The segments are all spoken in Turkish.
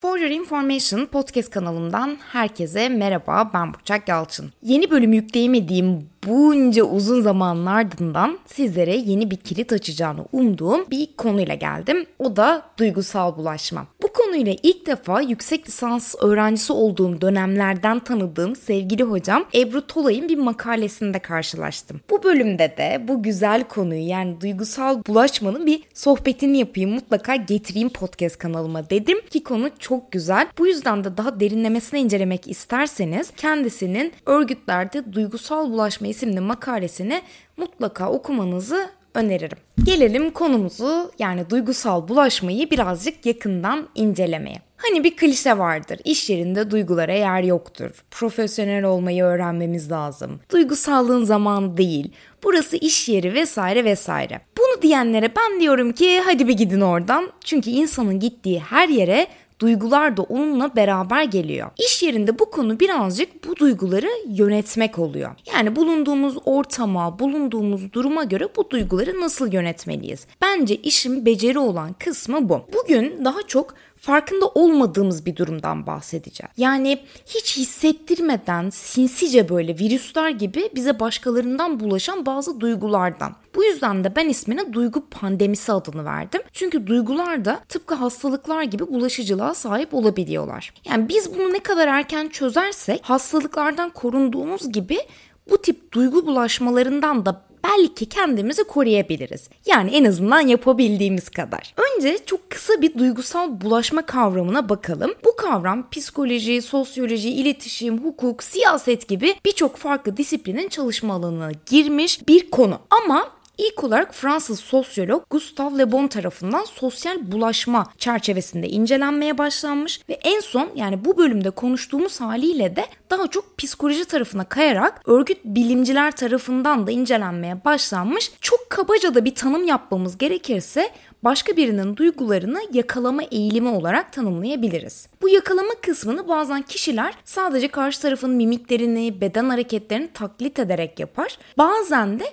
For Your Information podcast kanalımdan herkese merhaba ben Burçak Yalçın. Yeni bölüm yükleyemediğim bunca uzun zamanın ardından sizlere yeni bir kilit açacağını umduğum bir konuyla geldim. O da duygusal bulaşma. Bu konuyla ilk defa yüksek lisans öğrencisi olduğum dönemlerden tanıdığım sevgili hocam Ebru Tolay'ın bir makalesinde karşılaştım. Bu bölümde de bu güzel konuyu yani duygusal bulaşmanın bir sohbetini yapayım mutlaka getireyim podcast kanalıma dedim ki konu çok güzel. Bu yüzden de daha derinlemesine incelemek isterseniz kendisinin örgütlerde duygusal bulaşma isimli makalesini mutlaka okumanızı öneririm. Gelelim konumuzu yani duygusal bulaşmayı birazcık yakından incelemeye. Hani bir klişe vardır. İş yerinde duygulara yer yoktur. Profesyonel olmayı öğrenmemiz lazım. Duygusallığın zamanı değil. Burası iş yeri vesaire vesaire. Bunu diyenlere ben diyorum ki hadi bir gidin oradan. Çünkü insanın gittiği her yere duygular da onunla beraber geliyor. İş yerinde bu konu birazcık bu duyguları yönetmek oluyor. Yani bulunduğumuz ortama, bulunduğumuz duruma göre bu duyguları nasıl yönetmeliyiz? Bence işin beceri olan kısmı bu. Bugün daha çok farkında olmadığımız bir durumdan bahsedeceğiz. Yani hiç hissettirmeden sinsice böyle virüsler gibi bize başkalarından bulaşan bazı duygulardan. Bu yüzden de ben ismine duygu pandemisi adını verdim. Çünkü duygular da tıpkı hastalıklar gibi bulaşıcılığa sahip olabiliyorlar. Yani biz bunu ne kadar erken çözersek hastalıklardan korunduğumuz gibi bu tip duygu bulaşmalarından da belki kendimizi koruyabiliriz. Yani en azından yapabildiğimiz kadar. Önce çok kısa bir duygusal bulaşma kavramına bakalım. Bu kavram psikoloji, sosyoloji, iletişim, hukuk, siyaset gibi birçok farklı disiplinin çalışma alanına girmiş bir konu. Ama İlk olarak Fransız sosyolog Gustave Le Bon tarafından sosyal bulaşma çerçevesinde incelenmeye başlanmış ve en son yani bu bölümde konuştuğumuz haliyle de daha çok psikoloji tarafına kayarak örgüt bilimciler tarafından da incelenmeye başlanmış. Çok kabaca da bir tanım yapmamız gerekirse başka birinin duygularını yakalama eğilimi olarak tanımlayabiliriz. Bu yakalama kısmını bazen kişiler sadece karşı tarafın mimiklerini, beden hareketlerini taklit ederek yapar. Bazen de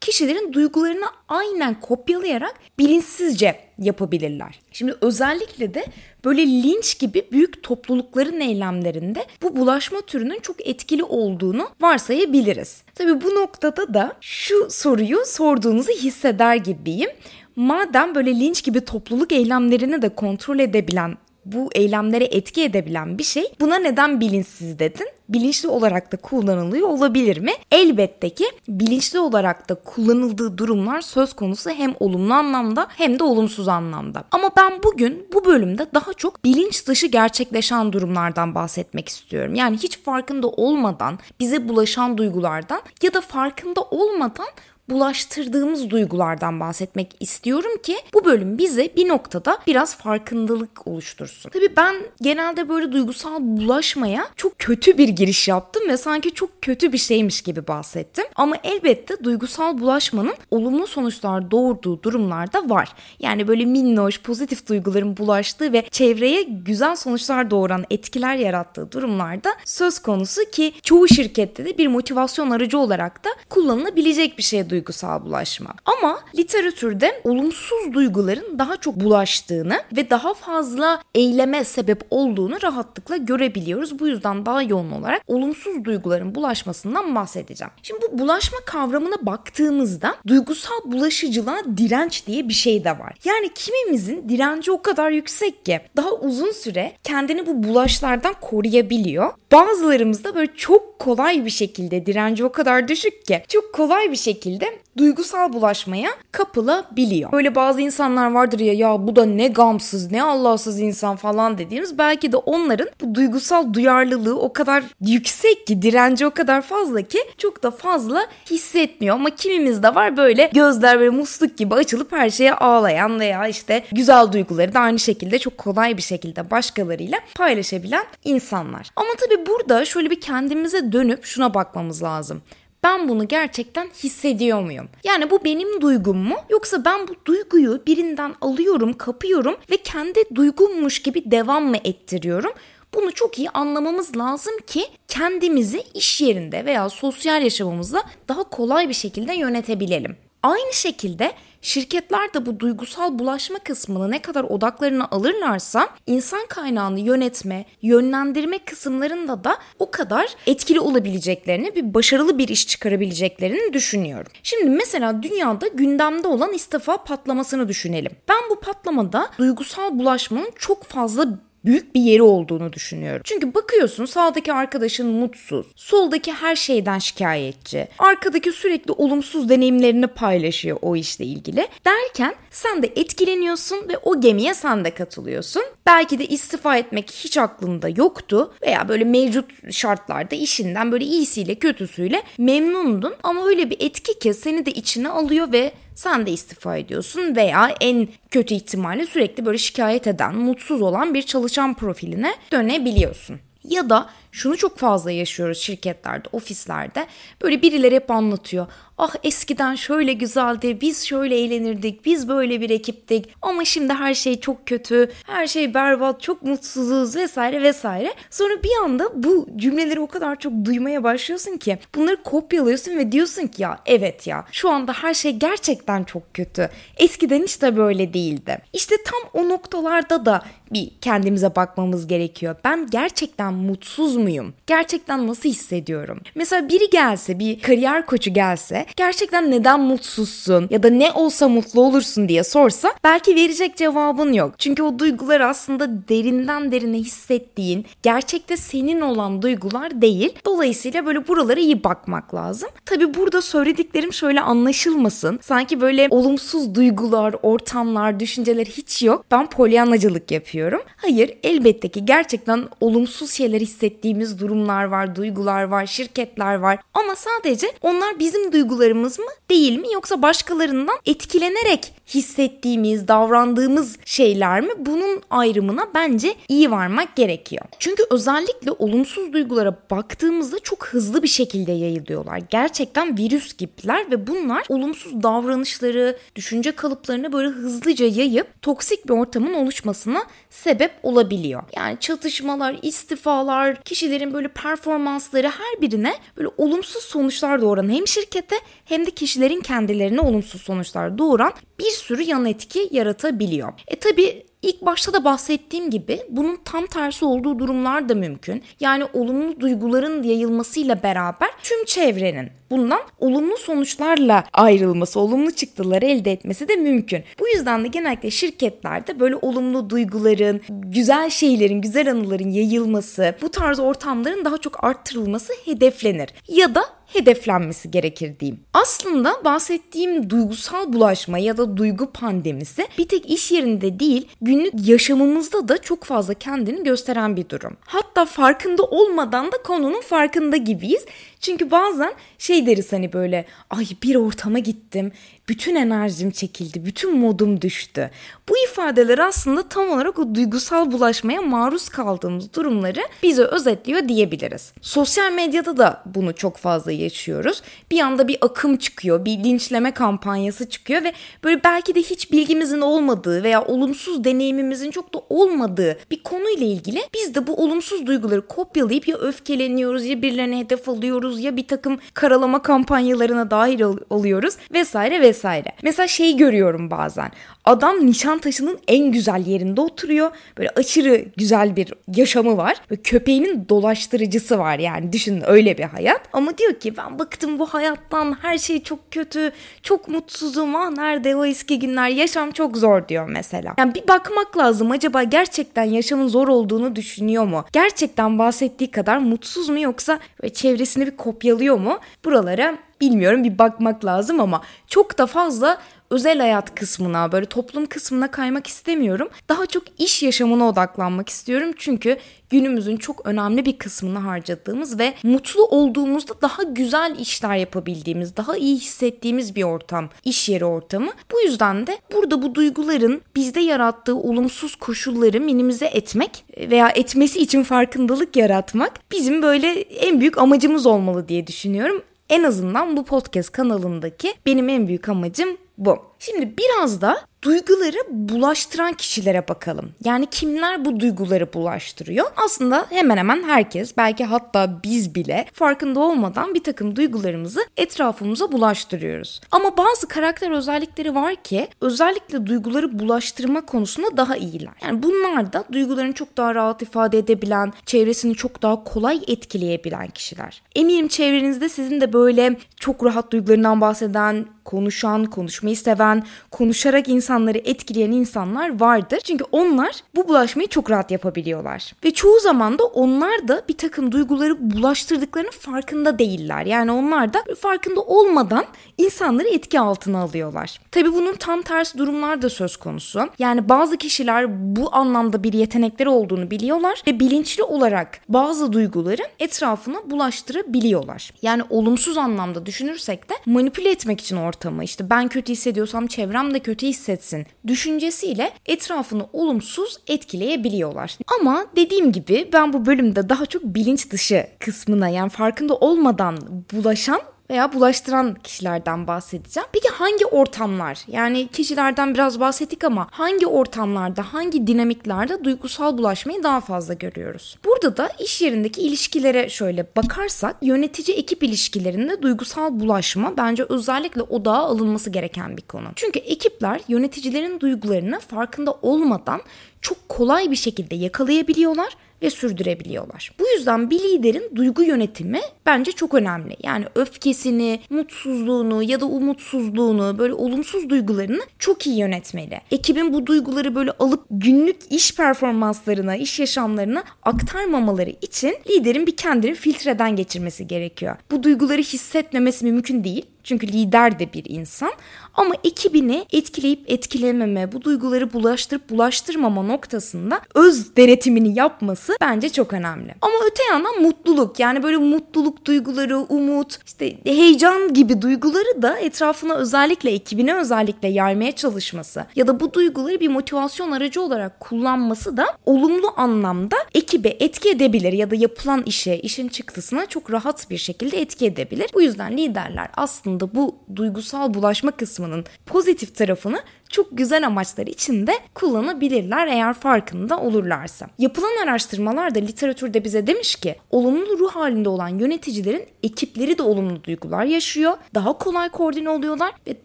kişilerin duygularını aynen kopyalayarak bilinçsizce yapabilirler. Şimdi özellikle de böyle linç gibi büyük toplulukların eylemlerinde bu bulaşma türünün çok etkili olduğunu varsayabiliriz. Tabi bu noktada da şu soruyu sorduğunuzu hisseder gibiyim. Madem böyle linç gibi topluluk eylemlerini de kontrol edebilen bu eylemlere etki edebilen bir şey buna neden bilinçsiz dedin? Bilinçli olarak da kullanılıyor olabilir mi? Elbette ki bilinçli olarak da kullanıldığı durumlar söz konusu hem olumlu anlamda hem de olumsuz anlamda. Ama ben bugün bu bölümde daha çok bilinç dışı gerçekleşen durumlardan bahsetmek istiyorum. Yani hiç farkında olmadan bize bulaşan duygulardan ya da farkında olmadan bulaştırdığımız duygulardan bahsetmek istiyorum ki bu bölüm bize bir noktada biraz farkındalık oluştursun. Tabii ben genelde böyle duygusal bulaşmaya çok kötü bir giriş yaptım ve sanki çok kötü bir şeymiş gibi bahsettim. Ama elbette duygusal bulaşmanın olumlu sonuçlar doğurduğu durumlar da var. Yani böyle minnoş, pozitif duyguların bulaştığı ve çevreye güzel sonuçlar doğuran etkiler yarattığı durumlarda söz konusu ki çoğu şirkette de bir motivasyon aracı olarak da kullanılabilecek bir şey duygusal bulaşma. Ama literatürde olumsuz duyguların daha çok bulaştığını ve daha fazla eyleme sebep olduğunu rahatlıkla görebiliyoruz. Bu yüzden daha yoğun olarak olumsuz duyguların bulaşmasından bahsedeceğim. Şimdi bu bulaşma kavramına baktığımızda duygusal bulaşıcılığa direnç diye bir şey de var. Yani kimimizin direnci o kadar yüksek ki daha uzun süre kendini bu bulaşlardan koruyabiliyor. Bazılarımız da böyle çok kolay bir şekilde direnci o kadar düşük ki çok kolay bir şekilde duygusal bulaşmaya kapılabiliyor. Böyle bazı insanlar vardır ya ya bu da ne gamsız ne Allahsız insan falan dediğimiz belki de onların bu duygusal duyarlılığı o kadar yüksek ki direnci o kadar fazla ki çok da fazla hissetmiyor ama kimimiz de var böyle gözler böyle musluk gibi açılıp her şeye ağlayan veya işte güzel duyguları da aynı şekilde çok kolay bir şekilde başkalarıyla paylaşabilen insanlar. Ama tabii burada şöyle bir kendimize dönüp şuna bakmamız lazım ben bunu gerçekten hissediyor muyum? Yani bu benim duygum mu? Yoksa ben bu duyguyu birinden alıyorum, kapıyorum ve kendi duygummuş gibi devam mı ettiriyorum? Bunu çok iyi anlamamız lazım ki kendimizi iş yerinde veya sosyal yaşamımızda daha kolay bir şekilde yönetebilelim. Aynı şekilde Şirketler de bu duygusal bulaşma kısmını ne kadar odaklarına alırlarsa insan kaynağını yönetme, yönlendirme kısımlarında da o kadar etkili olabileceklerini, bir başarılı bir iş çıkarabileceklerini düşünüyorum. Şimdi mesela dünyada gündemde olan istifa patlamasını düşünelim. Ben bu patlamada duygusal bulaşmanın çok fazla büyük bir yeri olduğunu düşünüyorum. Çünkü bakıyorsun sağdaki arkadaşın mutsuz, soldaki her şeyden şikayetçi, arkadaki sürekli olumsuz deneyimlerini paylaşıyor o işle ilgili. Derken sen de etkileniyorsun ve o gemiye sen de katılıyorsun. Belki de istifa etmek hiç aklında yoktu veya böyle mevcut şartlarda işinden böyle iyisiyle kötüsüyle memnundun ama öyle bir etki ki seni de içine alıyor ve sen de istifa ediyorsun veya en kötü ihtimalle sürekli böyle şikayet eden, mutsuz olan bir çalışan profiline dönebiliyorsun. Ya da şunu çok fazla yaşıyoruz şirketlerde, ofislerde. Böyle birileri hep anlatıyor. Ah eskiden şöyle güzeldi, biz şöyle eğlenirdik, biz böyle bir ekiptik ama şimdi her şey çok kötü, her şey berbat, çok mutsuzuz vesaire vesaire. Sonra bir anda bu cümleleri o kadar çok duymaya başlıyorsun ki bunları kopyalıyorsun ve diyorsun ki ya evet ya şu anda her şey gerçekten çok kötü. Eskiden hiç de böyle değildi. İşte tam o noktalarda da bir kendimize bakmamız gerekiyor. Ben gerçekten mutsuz muyum? Gerçekten nasıl hissediyorum? Mesela biri gelse, bir kariyer koçu gelse gerçekten neden mutsuzsun ya da ne olsa mutlu olursun diye sorsa belki verecek cevabın yok. Çünkü o duygular aslında derinden derine hissettiğin, gerçekte senin olan duygular değil. Dolayısıyla böyle buralara iyi bakmak lazım. Tabi burada söylediklerim şöyle anlaşılmasın. Sanki böyle olumsuz duygular, ortamlar, düşünceler hiç yok. Ben polyanacılık yapıyorum. Hayır, elbette ki gerçekten olumsuz şeyler hissettiğimiz durumlar var, duygular var, şirketler var. Ama sadece onlar bizim duygularımız mı değil mi yoksa başkalarından etkilenerek hissettiğimiz, davrandığımız şeyler mi? Bunun ayrımına bence iyi varmak gerekiyor. Çünkü özellikle olumsuz duygulara baktığımızda çok hızlı bir şekilde yayılıyorlar. Gerçekten virüs gibiler ve bunlar olumsuz davranışları, düşünce kalıplarını böyle hızlıca yayıp toksik bir ortamın oluşmasına sebep olabiliyor. Yani çatışmalar, istifalar, kişilerin böyle performansları her birine böyle olumsuz sonuçlar doğuran hem şirkete hem de kişilerin kendilerine olumsuz sonuçlar doğuran bir sürü yan etki yaratabiliyor. E tabi İlk başta da bahsettiğim gibi bunun tam tersi olduğu durumlar da mümkün. Yani olumlu duyguların yayılmasıyla beraber tüm çevrenin bundan olumlu sonuçlarla ayrılması, olumlu çıktıları elde etmesi de mümkün. Bu yüzden de genellikle şirketlerde böyle olumlu duyguların, güzel şeylerin, güzel anıların yayılması, bu tarz ortamların daha çok arttırılması hedeflenir. Ya da hedeflenmesi gerekir diyeyim. Aslında bahsettiğim duygusal bulaşma ya da duygu pandemisi bir tek iş yerinde değil günlük yaşamımızda da çok fazla kendini gösteren bir durum. Hatta farkında olmadan da konunun farkında gibiyiz. Çünkü bazen şey deriz hani böyle ay bir ortama gittim bütün enerjim çekildi, bütün modum düştü. Bu ifadeler aslında tam olarak o duygusal bulaşmaya maruz kaldığımız durumları bize özetliyor diyebiliriz. Sosyal medyada da bunu çok fazla yaşıyoruz. Bir anda bir akım çıkıyor, bir linçleme kampanyası çıkıyor ve böyle belki de hiç bilgimizin olmadığı veya olumsuz deneyimimizin çok da olmadığı bir konuyla ilgili biz de bu olumsuz duyguları kopyalayıp ya öfkeleniyoruz ya birilerine hedef alıyoruz ya bir takım karalama kampanyalarına dahil oluyoruz vesaire vesaire. Mesela şey görüyorum bazen. Adam Nişantaşı'nın en güzel yerinde oturuyor. Böyle aşırı güzel bir yaşamı var. Ve köpeğinin dolaştırıcısı var yani düşünün öyle bir hayat. Ama diyor ki ben bıktım bu hayattan her şey çok kötü. Çok mutsuzum ah nerede o eski günler yaşam çok zor diyor mesela. Yani bir bakmak lazım acaba gerçekten yaşamın zor olduğunu düşünüyor mu? Gerçekten bahsettiği kadar mutsuz mu yoksa çevresini bir kopyalıyor mu? Buralara bilmiyorum bir bakmak lazım ama çok da fazla özel hayat kısmına, böyle toplum kısmına kaymak istemiyorum. Daha çok iş yaşamına odaklanmak istiyorum. Çünkü günümüzün çok önemli bir kısmını harcadığımız ve mutlu olduğumuzda daha güzel işler yapabildiğimiz, daha iyi hissettiğimiz bir ortam, iş yeri ortamı. Bu yüzden de burada bu duyguların bizde yarattığı olumsuz koşulları minimize etmek veya etmesi için farkındalık yaratmak bizim böyle en büyük amacımız olmalı diye düşünüyorum. En azından bu podcast kanalındaki benim en büyük amacım bu. Şimdi biraz da duyguları bulaştıran kişilere bakalım. Yani kimler bu duyguları bulaştırıyor? Aslında hemen hemen herkes, belki hatta biz bile farkında olmadan bir takım duygularımızı etrafımıza bulaştırıyoruz. Ama bazı karakter özellikleri var ki özellikle duyguları bulaştırma konusunda daha iyiler. Yani bunlar da duygularını çok daha rahat ifade edebilen, çevresini çok daha kolay etkileyebilen kişiler. Eminim çevrenizde sizin de böyle çok rahat duygularından bahseden, konuşan, konuşmayı seven, konuşarak insanları etkileyen insanlar vardır. Çünkü onlar bu bulaşmayı çok rahat yapabiliyorlar. Ve çoğu zaman da onlar da bir takım duyguları bulaştırdıklarının farkında değiller. Yani onlar da farkında olmadan insanları etki altına alıyorlar. Tabii bunun tam tersi durumlar da söz konusu. Yani bazı kişiler bu anlamda bir yetenekleri olduğunu biliyorlar ve bilinçli olarak bazı duyguları etrafına bulaştırabiliyorlar. Yani olumsuz anlamda düşünürsek de manipüle etmek için ortamı işte ben kötü hissediyorsam çevrem de kötü hissetsin düşüncesiyle etrafını olumsuz etkileyebiliyorlar. Ama dediğim gibi ben bu bölümde daha çok bilinç dışı kısmına yani farkında olmadan bulaşan veya bulaştıran kişilerden bahsedeceğim. Peki hangi ortamlar? Yani kişilerden biraz bahsettik ama hangi ortamlarda, hangi dinamiklerde duygusal bulaşmayı daha fazla görüyoruz? Burada da iş yerindeki ilişkilere şöyle bakarsak yönetici ekip ilişkilerinde duygusal bulaşma bence özellikle odağa alınması gereken bir konu. Çünkü ekipler yöneticilerin duygularını farkında olmadan çok kolay bir şekilde yakalayabiliyorlar ve sürdürebiliyorlar. Bu yüzden bir liderin duygu yönetimi bence çok önemli. Yani öfkesini, mutsuzluğunu ya da umutsuzluğunu, böyle olumsuz duygularını çok iyi yönetmeli. Ekibin bu duyguları böyle alıp günlük iş performanslarına, iş yaşamlarına aktarmamaları için liderin bir kendini filtreden geçirmesi gerekiyor. Bu duyguları hissetmemesi mümkün değil. Çünkü lider de bir insan ama ekibini etkileyip etkilememe, bu duyguları bulaştırıp bulaştırmama noktasında öz denetimini yapması bence çok önemli. Ama öte yandan mutluluk yani böyle mutluluk duyguları, umut, işte heyecan gibi duyguları da etrafına özellikle ekibine özellikle yaymaya çalışması ya da bu duyguları bir motivasyon aracı olarak kullanması da olumlu anlamda ekibe etki edebilir ya da yapılan işe, işin çıktısına çok rahat bir şekilde etki edebilir. Bu yüzden liderler aslında bu duygusal bulaşma kısmını kısmının pozitif tarafını çok güzel amaçlar için de kullanabilirler eğer farkında olurlarsa. Yapılan araştırmalar da literatürde bize demiş ki olumlu ruh halinde olan yöneticilerin ekipleri de olumlu duygular yaşıyor, daha kolay koordine oluyorlar ve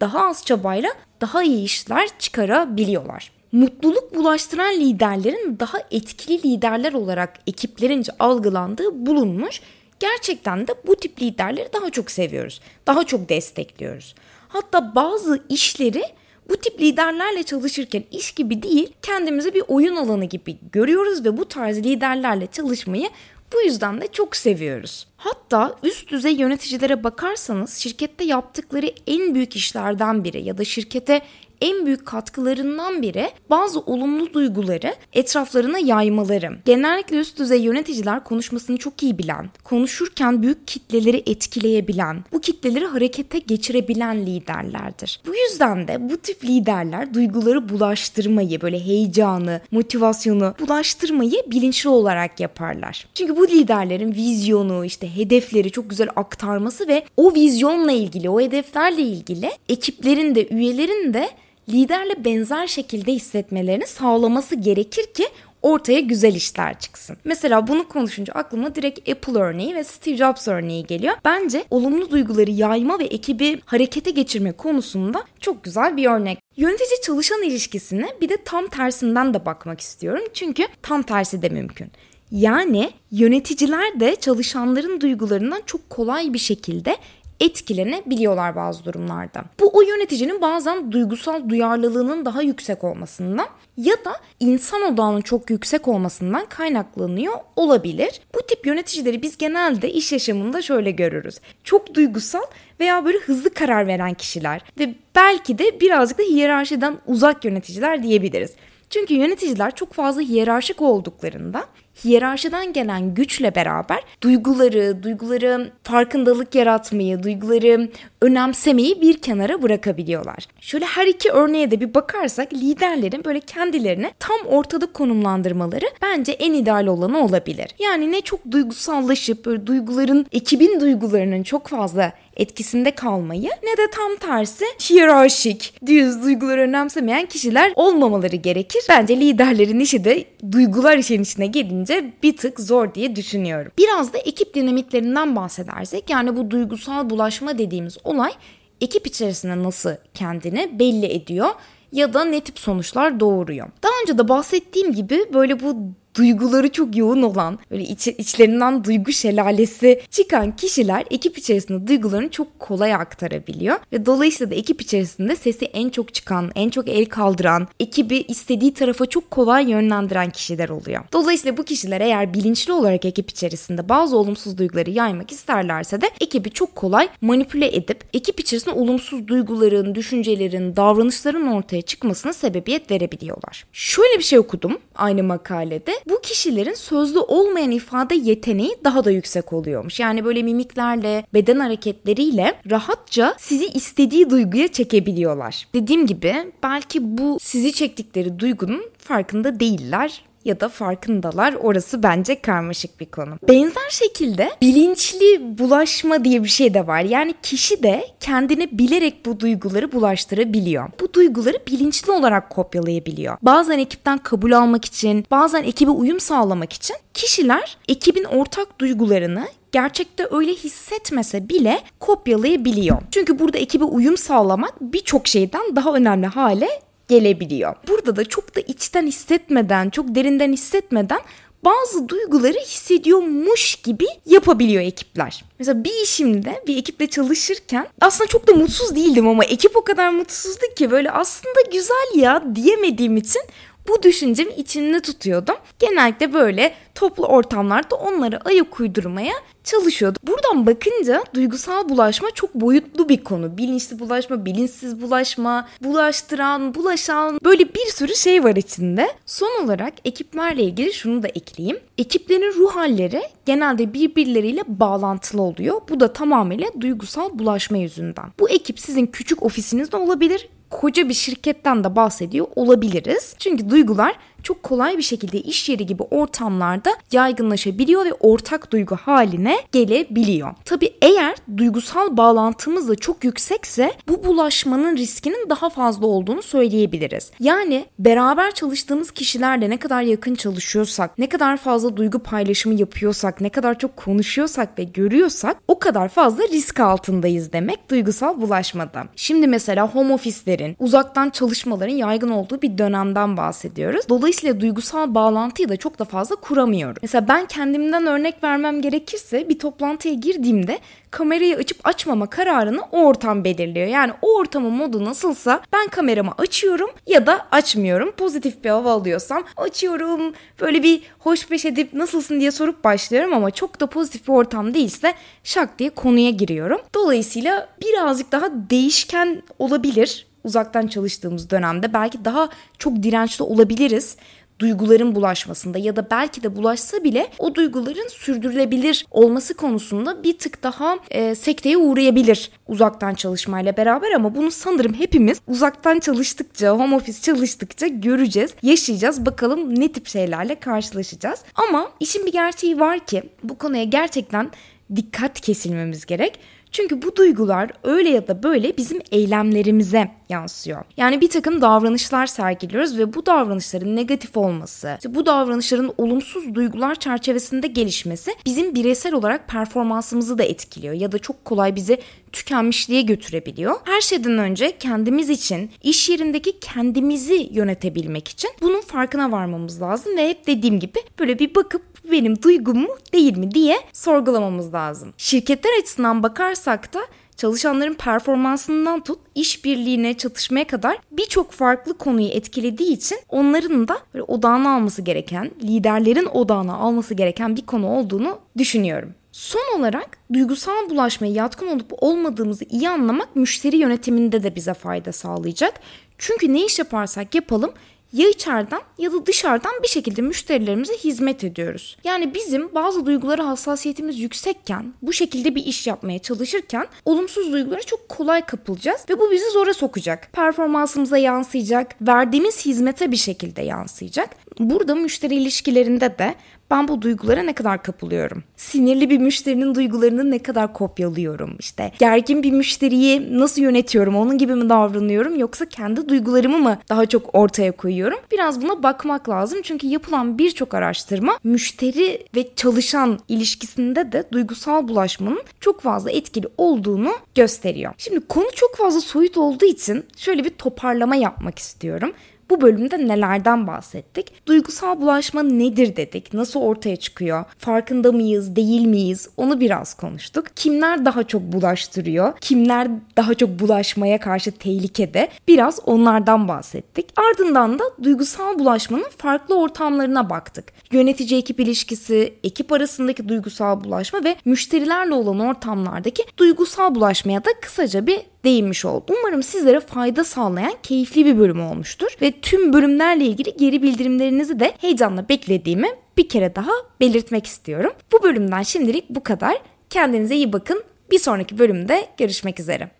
daha az çabayla daha iyi işler çıkarabiliyorlar mutluluk bulaştıran liderlerin daha etkili liderler olarak ekiplerince algılandığı bulunmuş. Gerçekten de bu tip liderleri daha çok seviyoruz. Daha çok destekliyoruz. Hatta bazı işleri bu tip liderlerle çalışırken iş gibi değil kendimizi bir oyun alanı gibi görüyoruz ve bu tarz liderlerle çalışmayı bu yüzden de çok seviyoruz. Hatta üst düzey yöneticilere bakarsanız şirkette yaptıkları en büyük işlerden biri ya da şirkete en büyük katkılarından biri bazı olumlu duyguları etraflarına yaymaları. Genellikle üst düzey yöneticiler konuşmasını çok iyi bilen, konuşurken büyük kitleleri etkileyebilen, bu kitleleri harekete geçirebilen liderlerdir. Bu yüzden de bu tip liderler duyguları bulaştırmayı, böyle heyecanı, motivasyonu bulaştırmayı bilinçli olarak yaparlar. Çünkü bu liderlerin vizyonu, işte hedefleri çok güzel aktarması ve o vizyonla ilgili, o hedeflerle ilgili ekiplerin de, üyelerin de liderle benzer şekilde hissetmelerini sağlaması gerekir ki ortaya güzel işler çıksın. Mesela bunu konuşunca aklıma direkt Apple örneği ve Steve Jobs örneği geliyor. Bence olumlu duyguları yayma ve ekibi harekete geçirme konusunda çok güzel bir örnek. Yönetici çalışan ilişkisine bir de tam tersinden de bakmak istiyorum. Çünkü tam tersi de mümkün. Yani yöneticiler de çalışanların duygularından çok kolay bir şekilde etkilenebiliyorlar bazı durumlarda. Bu o yöneticinin bazen duygusal duyarlılığının daha yüksek olmasından ya da insan odağının çok yüksek olmasından kaynaklanıyor olabilir. Bu tip yöneticileri biz genelde iş yaşamında şöyle görürüz. Çok duygusal veya böyle hızlı karar veren kişiler ve belki de birazcık da hiyerarşiden uzak yöneticiler diyebiliriz. Çünkü yöneticiler çok fazla hiyerarşik olduklarında hiyerarşiden gelen güçle beraber duyguları, duyguları farkındalık yaratmayı, duyguları önemsemeyi bir kenara bırakabiliyorlar. Şöyle her iki örneğe de bir bakarsak liderlerin böyle kendilerini tam ortada konumlandırmaları bence en ideal olanı olabilir. Yani ne çok duygusallaşıp böyle duyguların, ekibin duygularının çok fazla etkisinde kalmayı ne de tam tersi hiyerarşik, düz duyguları önemsemeyen kişiler olmamaları gerekir. Bence liderlerin işi de duygular işin içine gelince bir tık zor diye düşünüyorum. Biraz da ekip dinamiklerinden bahsedersek yani bu duygusal bulaşma dediğimiz olay ekip içerisinde nasıl kendini belli ediyor ya da ne tip sonuçlar doğuruyor. Daha önce de bahsettiğim gibi böyle bu duyguları çok yoğun olan, böyle iç, içlerinden duygu şelalesi çıkan kişiler ekip içerisinde duygularını çok kolay aktarabiliyor. Ve dolayısıyla da ekip içerisinde sesi en çok çıkan, en çok el kaldıran, ekibi istediği tarafa çok kolay yönlendiren kişiler oluyor. Dolayısıyla bu kişiler eğer bilinçli olarak ekip içerisinde bazı olumsuz duyguları yaymak isterlerse de ekibi çok kolay manipüle edip ekip içerisinde olumsuz duyguların, düşüncelerin, davranışların ortaya çıkmasına sebebiyet verebiliyorlar. Şöyle bir şey okudum aynı makalede bu kişilerin sözlü olmayan ifade yeteneği daha da yüksek oluyormuş. Yani böyle mimiklerle, beden hareketleriyle rahatça sizi istediği duyguya çekebiliyorlar. Dediğim gibi belki bu sizi çektikleri duygunun farkında değiller ya da farkındalar. Orası bence karmaşık bir konu. Benzer şekilde bilinçli bulaşma diye bir şey de var. Yani kişi de kendini bilerek bu duyguları bulaştırabiliyor. Bu duyguları bilinçli olarak kopyalayabiliyor. Bazen ekipten kabul almak için, bazen ekibe uyum sağlamak için kişiler ekibin ortak duygularını gerçekte öyle hissetmese bile kopyalayabiliyor. Çünkü burada ekibe uyum sağlamak birçok şeyden daha önemli hale gelebiliyor. Burada da çok da içten hissetmeden, çok derinden hissetmeden bazı duyguları hissediyormuş gibi yapabiliyor ekipler. Mesela bir işimde bir ekiple çalışırken aslında çok da mutsuz değildim ama ekip o kadar mutsuzdu ki böyle aslında güzel ya diyemediğim için bu düşüncemi içimde tutuyordum. Genellikle böyle toplu ortamlarda onları ayak uydurmaya çalışıyordu. Buradan bakınca duygusal bulaşma çok boyutlu bir konu. Bilinçli bulaşma, bilinçsiz bulaşma, bulaştıran, bulaşan böyle bir sürü şey var içinde. Son olarak ekiplerle ilgili şunu da ekleyeyim. Ekiplerin ruh halleri genelde birbirleriyle bağlantılı oluyor. Bu da tamamıyla duygusal bulaşma yüzünden. Bu ekip sizin küçük ofisinizde olabilir, koca bir şirketten de bahsediyor olabiliriz. Çünkü duygular çok kolay bir şekilde iş yeri gibi ortamlarda yaygınlaşabiliyor ve ortak duygu haline gelebiliyor. Tabi eğer duygusal bağlantımız da çok yüksekse bu bulaşmanın riskinin daha fazla olduğunu söyleyebiliriz. Yani beraber çalıştığımız kişilerle ne kadar yakın çalışıyorsak, ne kadar fazla duygu paylaşımı yapıyorsak, ne kadar çok konuşuyorsak ve görüyorsak o kadar fazla risk altındayız demek duygusal bulaşmada. Şimdi mesela home ofislerin, uzaktan çalışmaların yaygın olduğu bir dönemden bahsediyoruz. Dolayısıyla Dolayısıyla duygusal bağlantıyı da çok da fazla kuramıyorum. Mesela ben kendimden örnek vermem gerekirse bir toplantıya girdiğimde kamerayı açıp açmama kararını o ortam belirliyor. Yani o ortamın modu nasılsa ben kameramı açıyorum ya da açmıyorum. Pozitif bir hava alıyorsam açıyorum. Böyle bir hoş beş edip nasılsın diye sorup başlıyorum ama çok da pozitif bir ortam değilse şak diye konuya giriyorum. Dolayısıyla birazcık daha değişken olabilir uzaktan çalıştığımız dönemde belki daha çok dirençli olabiliriz duyguların bulaşmasında ya da belki de bulaşsa bile o duyguların sürdürülebilir olması konusunda bir tık daha e, sekteye uğrayabilir uzaktan çalışmayla beraber ama bunu sanırım hepimiz uzaktan çalıştıkça, home office çalıştıkça göreceğiz, yaşayacağız. Bakalım ne tip şeylerle karşılaşacağız. Ama işin bir gerçeği var ki bu konuya gerçekten dikkat kesilmemiz gerek. Çünkü bu duygular öyle ya da böyle bizim eylemlerimize yansıyor. Yani bir takım davranışlar sergiliyoruz ve bu davranışların negatif olması, işte bu davranışların olumsuz duygular çerçevesinde gelişmesi bizim bireysel olarak performansımızı da etkiliyor ya da çok kolay bizi tükenmişliğe götürebiliyor. Her şeyden önce kendimiz için, iş yerindeki kendimizi yönetebilmek için bunun farkına varmamız lazım ve hep dediğim gibi böyle bir bakıp benim duygum mu değil mi diye sorgulamamız lazım. Şirketler açısından bakarsak da çalışanların performansından tut işbirliğine, çatışmaya kadar birçok farklı konuyu etkilediği için onların da böyle odağına alması gereken, liderlerin odağına alması gereken bir konu olduğunu düşünüyorum. Son olarak duygusal bulaşmaya yatkın olup olmadığımızı iyi anlamak müşteri yönetiminde de bize fayda sağlayacak. Çünkü ne iş yaparsak yapalım ya içeriden ya da dışarıdan bir şekilde müşterilerimize hizmet ediyoruz. Yani bizim bazı duygulara hassasiyetimiz yüksekken bu şekilde bir iş yapmaya çalışırken olumsuz duygulara çok kolay kapılacağız ve bu bizi zora sokacak. Performansımıza yansıyacak, verdiğimiz hizmete bir şekilde yansıyacak. Burada müşteri ilişkilerinde de ben bu duygulara ne kadar kapılıyorum? Sinirli bir müşterinin duygularını ne kadar kopyalıyorum? İşte gergin bir müşteriyi nasıl yönetiyorum? Onun gibi mi davranıyorum yoksa kendi duygularımı mı daha çok ortaya koyuyorum? Biraz buna bakmak lazım çünkü yapılan birçok araştırma müşteri ve çalışan ilişkisinde de duygusal bulaşmanın çok fazla etkili olduğunu gösteriyor. Şimdi konu çok fazla soyut olduğu için şöyle bir toparlama yapmak istiyorum. Bu bölümde nelerden bahsettik? Duygusal bulaşma nedir dedik? Nasıl ortaya çıkıyor? Farkında mıyız, değil miyiz? Onu biraz konuştuk. Kimler daha çok bulaştırıyor? Kimler daha çok bulaşmaya karşı tehlikede? Biraz onlardan bahsettik. Ardından da duygusal bulaşmanın farklı ortamlarına baktık. Yönetici ekip ilişkisi, ekip arasındaki duygusal bulaşma ve müşterilerle olan ortamlardaki duygusal bulaşmaya da kısaca bir değinmiş oldum. Umarım sizlere fayda sağlayan keyifli bir bölüm olmuştur ve tüm bölümlerle ilgili geri bildirimlerinizi de heyecanla beklediğimi bir kere daha belirtmek istiyorum. Bu bölümden şimdilik bu kadar. Kendinize iyi bakın. Bir sonraki bölümde görüşmek üzere.